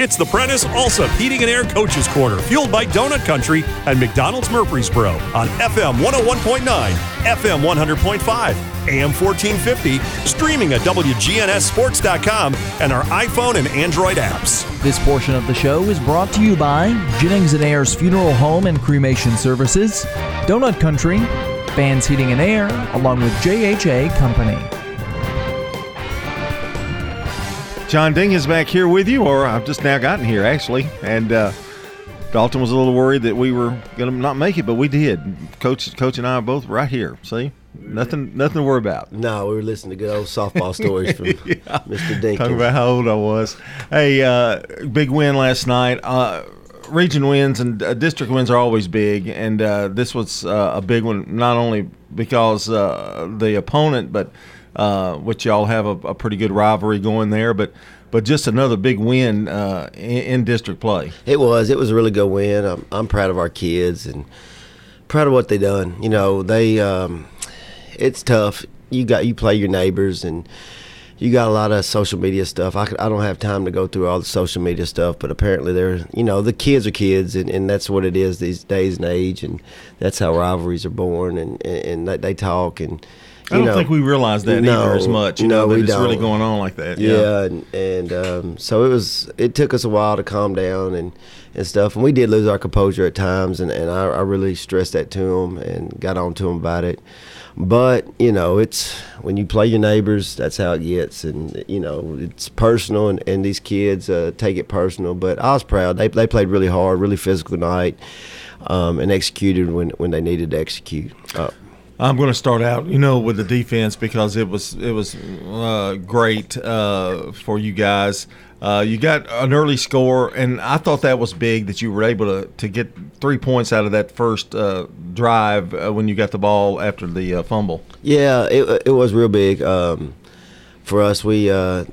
It's the Prentice Allsup Heating and Air Coaches Corner, fueled by Donut Country and McDonald's Murfreesboro on FM 101.9, FM 100.5, AM 1450, streaming at WGNSSports.com and our iPhone and Android apps. This portion of the show is brought to you by Jennings and Ayers Funeral Home and Cremation Services, Donut Country, Fans Heating and Air, along with JHA Company. John Ding is back here with you, or I've just now gotten here actually, and uh, Dalton was a little worried that we were going to not make it, but we did. Coach, Coach, and I are both right here. See, nothing, nothing to worry about. No, we were listening to good old softball stories from yeah. Mr. Dinkins. Talking about how old I was. Hey, uh, big win last night. Uh, region wins and uh, district wins are always big, and uh, this was uh, a big one. Not only because uh, the opponent, but uh, which y'all have a, a, pretty good rivalry going there, but but just another big win uh, in, in, district play. It was. It was a really good win. I'm, I'm proud of our kids and proud of what they done. You know, they um, it's tough. You got you play your neighbors and you got a lot of social media stuff. I, I don't have time to go through all the social media stuff, but apparently they're, you know, the kids are kids, and, and that's what it is these days and age, and that's how rivalries are born, and, and, and they talk, and I don't know, think we realize that no, either as much. You no, know, we it's don't. really going on like that. Yeah, yeah. and, and um, so it was. It took us a while to calm down and, and stuff, and we did lose our composure at times, and, and I, I really stressed that to him and got on to him about it. But you know, it's when you play your neighbors, that's how it gets, and you know, it's personal, and, and these kids uh, take it personal. But I was proud. They they played really hard, really physical night, um, and executed when when they needed to execute. Uh, I'm going to start out, you know, with the defense because it was it was uh, great uh, for you guys. Uh, you got an early score, and I thought that was big that you were able to, to get three points out of that first uh, drive uh, when you got the ball after the uh, fumble. Yeah, it, it was real big. Um, for us, we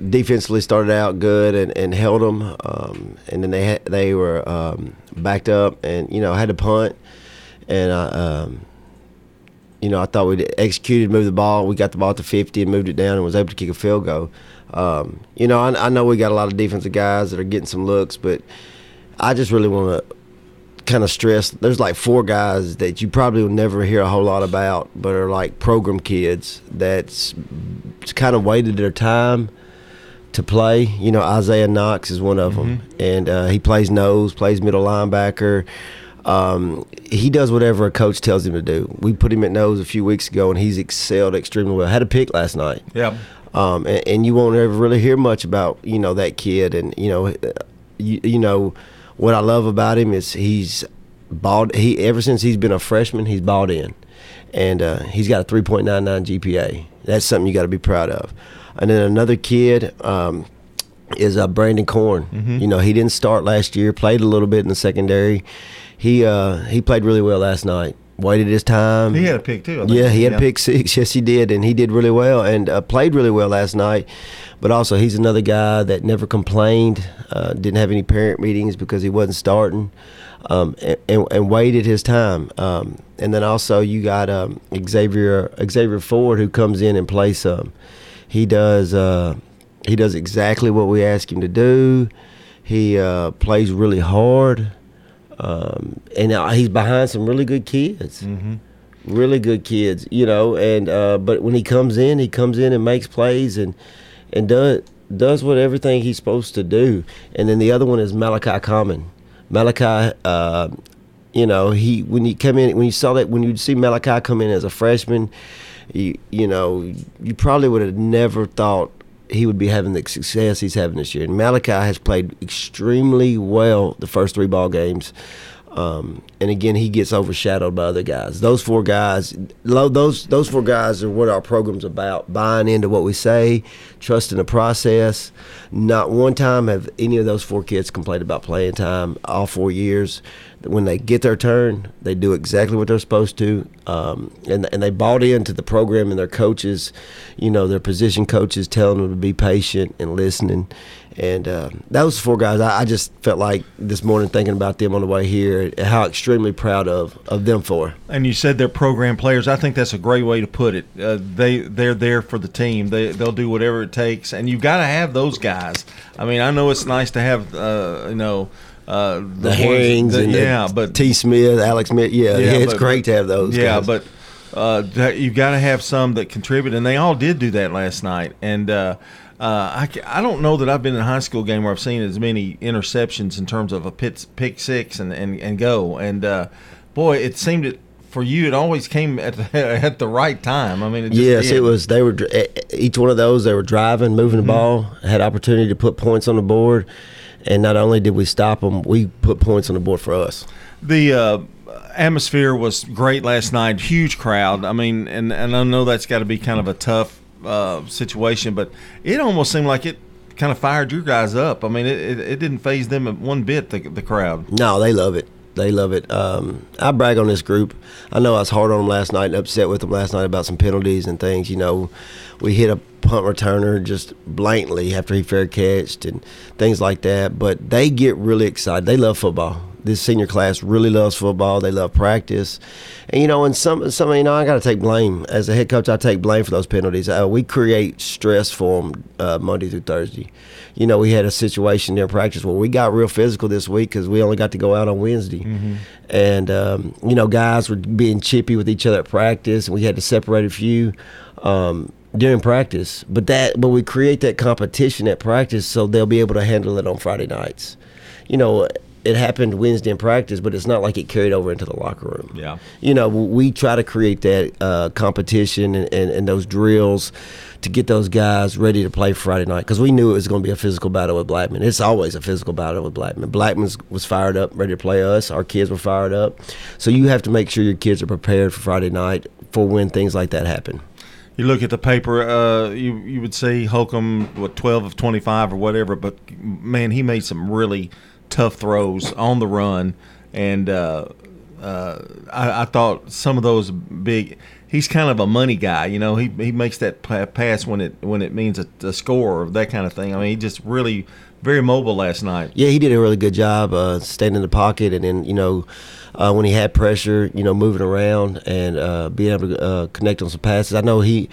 defensively started out good and, and held them, um, and then they they were um, backed up and you know had to punt, and um, you know, I thought we executed, moved the ball. We got the ball to 50 and moved it down and was able to kick a field goal. Um, you know, I, I, know we got a lot of defensive guys that are getting some looks, but I just really want to kind of stress there's like four guys that you probably will never hear a whole lot about, but are like program kids that's kind of waited their time to play. You know, Isaiah Knox is one of them, mm-hmm. and uh, he plays nose, plays middle linebacker. Um, he does whatever a coach tells him to do. We put him at nose a few weeks ago, and he's excelled extremely well. Had a pick last night. Yeah. Um, and, and, you won't ever really hear much about you know that kid, and you know, you, you know what I love about him is he's bought. He ever since he's been a freshman, he's bought in, and uh, he's got a 3.99 GPA. That's something you got to be proud of. And then another kid. Um, is uh, Brandon Corn. Mm-hmm. You know, he didn't start last year, played a little bit in the secondary he uh, he played really well last night. Waited his time. He had a pick too. Yeah, he had yeah. a pick six. Yes, he did, and he did really well and uh, played really well last night. But also, he's another guy that never complained. Uh, didn't have any parent meetings because he wasn't starting, um, and, and, and, waited his time. Um, and then also, you got um, Xavier Xavier Ford who comes in and plays some. He does. Uh, he does exactly what we ask him to do. He uh, plays really hard. Um, and he's behind some really good kids. Mm-hmm. Really good kids, you know. And uh, but when he comes in, he comes in and makes plays and and does does what everything he's supposed to do. And then the other one is Malachi Common. Malachi, uh, you know, he when you come in when you saw that when you see Malachi come in as a freshman, you you know you probably would have never thought he would be having the success he's having this year. And Malachi has played extremely well the first three ball games. Um, and again, he gets overshadowed by other guys. Those four guys, those those four guys are what our program's about: buying into what we say, trusting the process. Not one time have any of those four kids complained about playing time all four years when they get their turn, they do exactly what they're supposed to, um, and and they bought into the program and their coaches, you know, their position coaches telling them to be patient and listening, And uh, those four guys, I, I, just felt like this morning thinking about them on the way here, how extremely proud of of them for. And you said they're program players. I think that's a great way to put it. Uh, they they're there for the team. They they'll do whatever it takes, and you've got to have those guys. I mean, I know it's nice to have uh, you know. Uh, the, the Herrings and yeah, but T. Smith, Alex Smith, yeah, yeah, it's but, great to have those. Yeah, guys. but uh, you've got to have some that contribute, and they all did do that last night. And uh, uh, I, I don't know that I've been in a high school game where I've seen as many interceptions in terms of a pit, pick six and, and, and go. And uh, boy, it seemed that for you, it always came at the, at the right time. I mean, it yes, did. it was. They were each one of those. They were driving, moving the mm-hmm. ball, had opportunity to put points on the board, and not only did we stop them, we put points on the board for us. The uh, atmosphere was great last night. Huge crowd. I mean, and and I know that's got to be kind of a tough uh, situation, but it almost seemed like it kind of fired your guys up. I mean, it, it, it didn't phase them one bit. The, the crowd. No, they love it. They love it. Um, I brag on this group. I know I was hard on them last night and upset with them last night about some penalties and things. You know, we hit a punt returner just blatantly after he fair catched and things like that. But they get really excited. They love football this senior class really loves football. They love practice, and you know, and some, some, you know, I got to take blame as a head coach. I take blame for those penalties. Uh, we create stress for them uh, Monday through Thursday. You know, we had a situation there in practice where we got real physical this week because we only got to go out on Wednesday, mm-hmm. and um, you know, guys were being chippy with each other at practice, and we had to separate a few. Um, during practice, but that but we create that competition at practice so they'll be able to handle it on Friday nights. You know, it happened Wednesday in practice, but it's not like it carried over into the locker room. Yeah. You know, we try to create that uh, competition and, and, and, those drills to get those guys ready to play Friday night because we knew it was going to be a physical battle with Blackman. It's always a physical battle with Blackman. Blackman was fired up, ready to play us. Our kids were fired up. So you have to make sure your kids are prepared for Friday night for when things like that happen you look at the paper, uh, you you would see Holcomb what twelve of twenty five or whatever, but man, he made some really tough throws on the run, and uh, uh, I, I, thought some of those big. He's kind of a money guy, you know. He he makes that pass when it when it means a, a score or that kind of thing. I mean, he just really very mobile last night. Yeah, he did a really good job uh, staying in the pocket, and then you know. Uh, when he had pressure, you know, moving around and uh, being able to uh, connect on some passes. I know he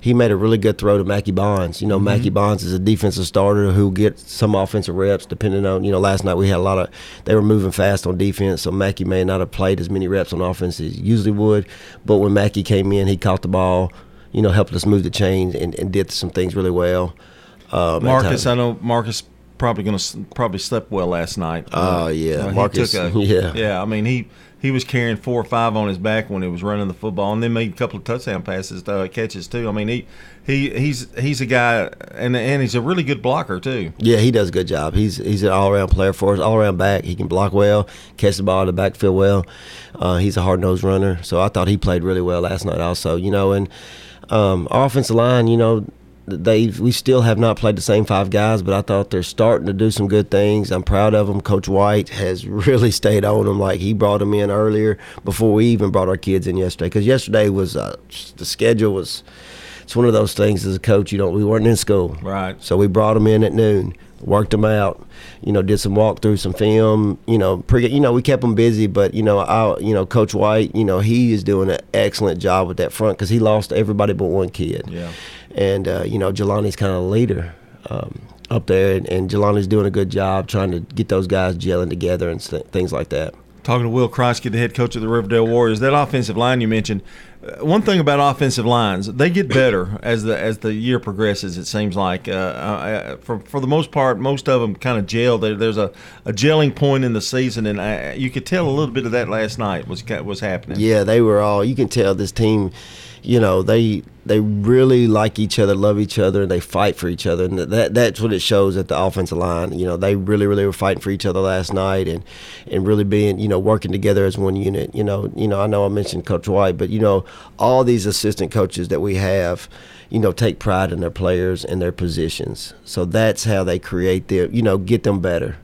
he made a really good throw to Mackie Bonds. You know, mm-hmm. Mackie Bonds is a defensive starter who gets some offensive reps depending on, you know, last night we had a lot of, they were moving fast on defense, so Mackie may not have played as many reps on offense as he usually would. But when Mackie came in, he caught the ball, you know, helped us move the chains and, and did some things really well. Um, Marcus, I know Marcus probably going to probably slept well last night. Oh uh, yeah, uh, Marcus. A, yeah, yeah. I mean he he was carrying four or five on his back when he was running the football, and then made a couple of touchdown passes, uh, catches too. I mean, he he he's he's a guy, and and he's a really good blocker too. Yeah, he does a good job. He's he's an all around player for us, all around back. He can block well, catch the ball in the backfield well. Uh, he's a hard nosed runner, so I thought he played really well last night also. You know, and um, our offensive line, you know, they we still have not played the same five guys, but I thought they're starting to do some good things. I'm proud of them. Coach White has really stayed on them. Like he brought them in earlier before we even brought our kids in yesterday. Because yesterday was uh, the schedule was. It's one of those things as a coach. You know, we weren't in school, right? So we brought them in at noon, worked them out. You know, did some walkthrough, some film. You know, pre, you know, we kept them busy. But you know, I, you know, Coach White, you know, he is doing an excellent job with that front because he lost everybody but one kid. Yeah and uh, you know Jelani's kind of a leader um, up there, and, and Jelani's doing a good job trying to get those guys gelling together and st- things like that. Talking to Will Kreisky, the head coach of the Riverdale Warriors, that offensive line you mentioned. Uh, one thing about offensive lines, they get better as the as the year progresses. It seems like, uh, uh, for for the most part, most of them kind of gel. There, there's a, a gelling point in the season, and I, you could tell a little bit of that last night was was happening. Yeah, they were all. You can tell this team you know they they really like each other, love each other, and they fight for each other, and that that's what it shows at the offensive line. You know, they really really were fighting for each other last night, and and really being you know working together as one unit. You know, you know I know I mentioned Coach White, but you know all these assistant coaches that we have. You know, take pride in their players and their positions. So that's how they create their, you know, get them better.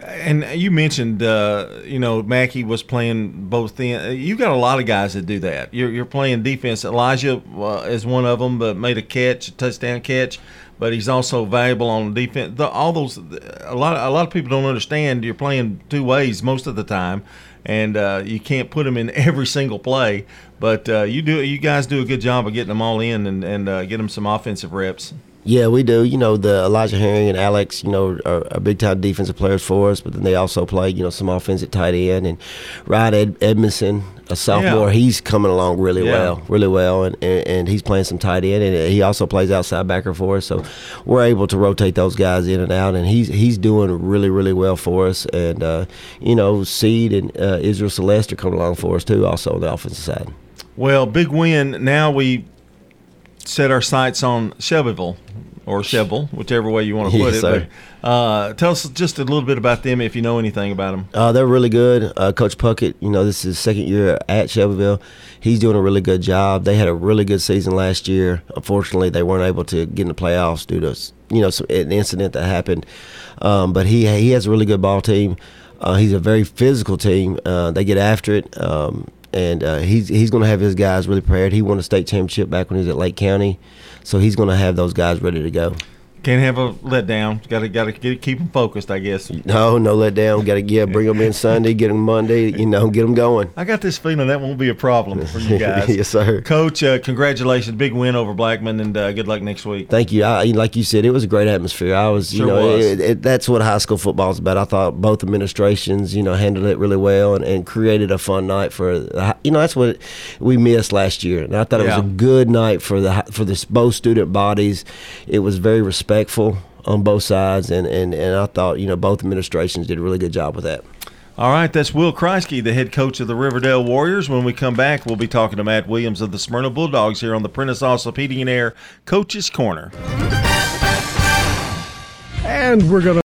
And you mentioned, uh, you know, Mackie was playing both end. You got a lot of guys that do that. You're, you're playing defense. Elijah uh, is one of them, but made a catch, a touchdown catch. but he's also valuable on defense. The, all those a lot a lot of people don't understand. You're playing two ways most of the time, and uh, you can't put them in every single play. But uh, you do you guys do a good job of getting them all in and and uh, get them some offensive reps. Yeah, we do. You know, the Elijah Herring and Alex, you know, are, are big time defensive players for us, but then they also play, you know, some offensive tight end. And Ryan Ed- Edmondson, a sophomore, Yeah. he's coming along really Yeah. well, really well. And, and, and he's playing some tight end, and he also plays outside backer for us. So we're able to rotate those guys in and out, and he's he's doing really, really well for us. And, uh, you know, Seed and uh, Israel Celeste are coming along for us, too, also on the offensive side. Well, big win. Now we set our sights on Shelbyville or Sheville, whichever way you want to put Yes, it. But, uh, tell us just a little bit about them if you know anything about them. Uh, they're really good. Uh, Coach Puckett, you know, this is his second year at Shelbyville. He's doing a really good job. They had a really good season last year. Unfortunately, they weren't able to get in the playoffs due to you know some, an incident that happened. Um, but he he has a really good ball team. Uh, he's a very physical team. Uh, they get after it. Um, and uh, he's he's going to have his guys really prepared. He won a state championship back when he was at Lake County, so he's going to have those guys ready to go. Can't have a letdown. Got to got to keep them focused, I guess. No, no let down. Got to yeah, bring them in Sunday, get them Monday. You know, get them going. I got this feeling that won't be a problem for you guys. yes, sir. Coach, uh, congratulations. Big win over Blackman, and uh, good luck next week. Thank you. I, like you said, it was a great atmosphere. I was, you know, was. It, it, that's what high school football is about. I thought both administrations, you know, handled it really well and, and created a fun night for, the you know, that's what we missed last year. And I thought it Yeah. was a good night for the for the both student bodies. It was very respectful on both sides, and, and, and I thought, you know, both administrations did a really good job with that. All right, that's Will Kreisky, the head coach of the Riverdale Warriors. When we come back, we'll be talking to Matt Williams of the Smyrna Bulldogs here on the Prentice Allsup Heating and Air Coach's Corner. And we're going to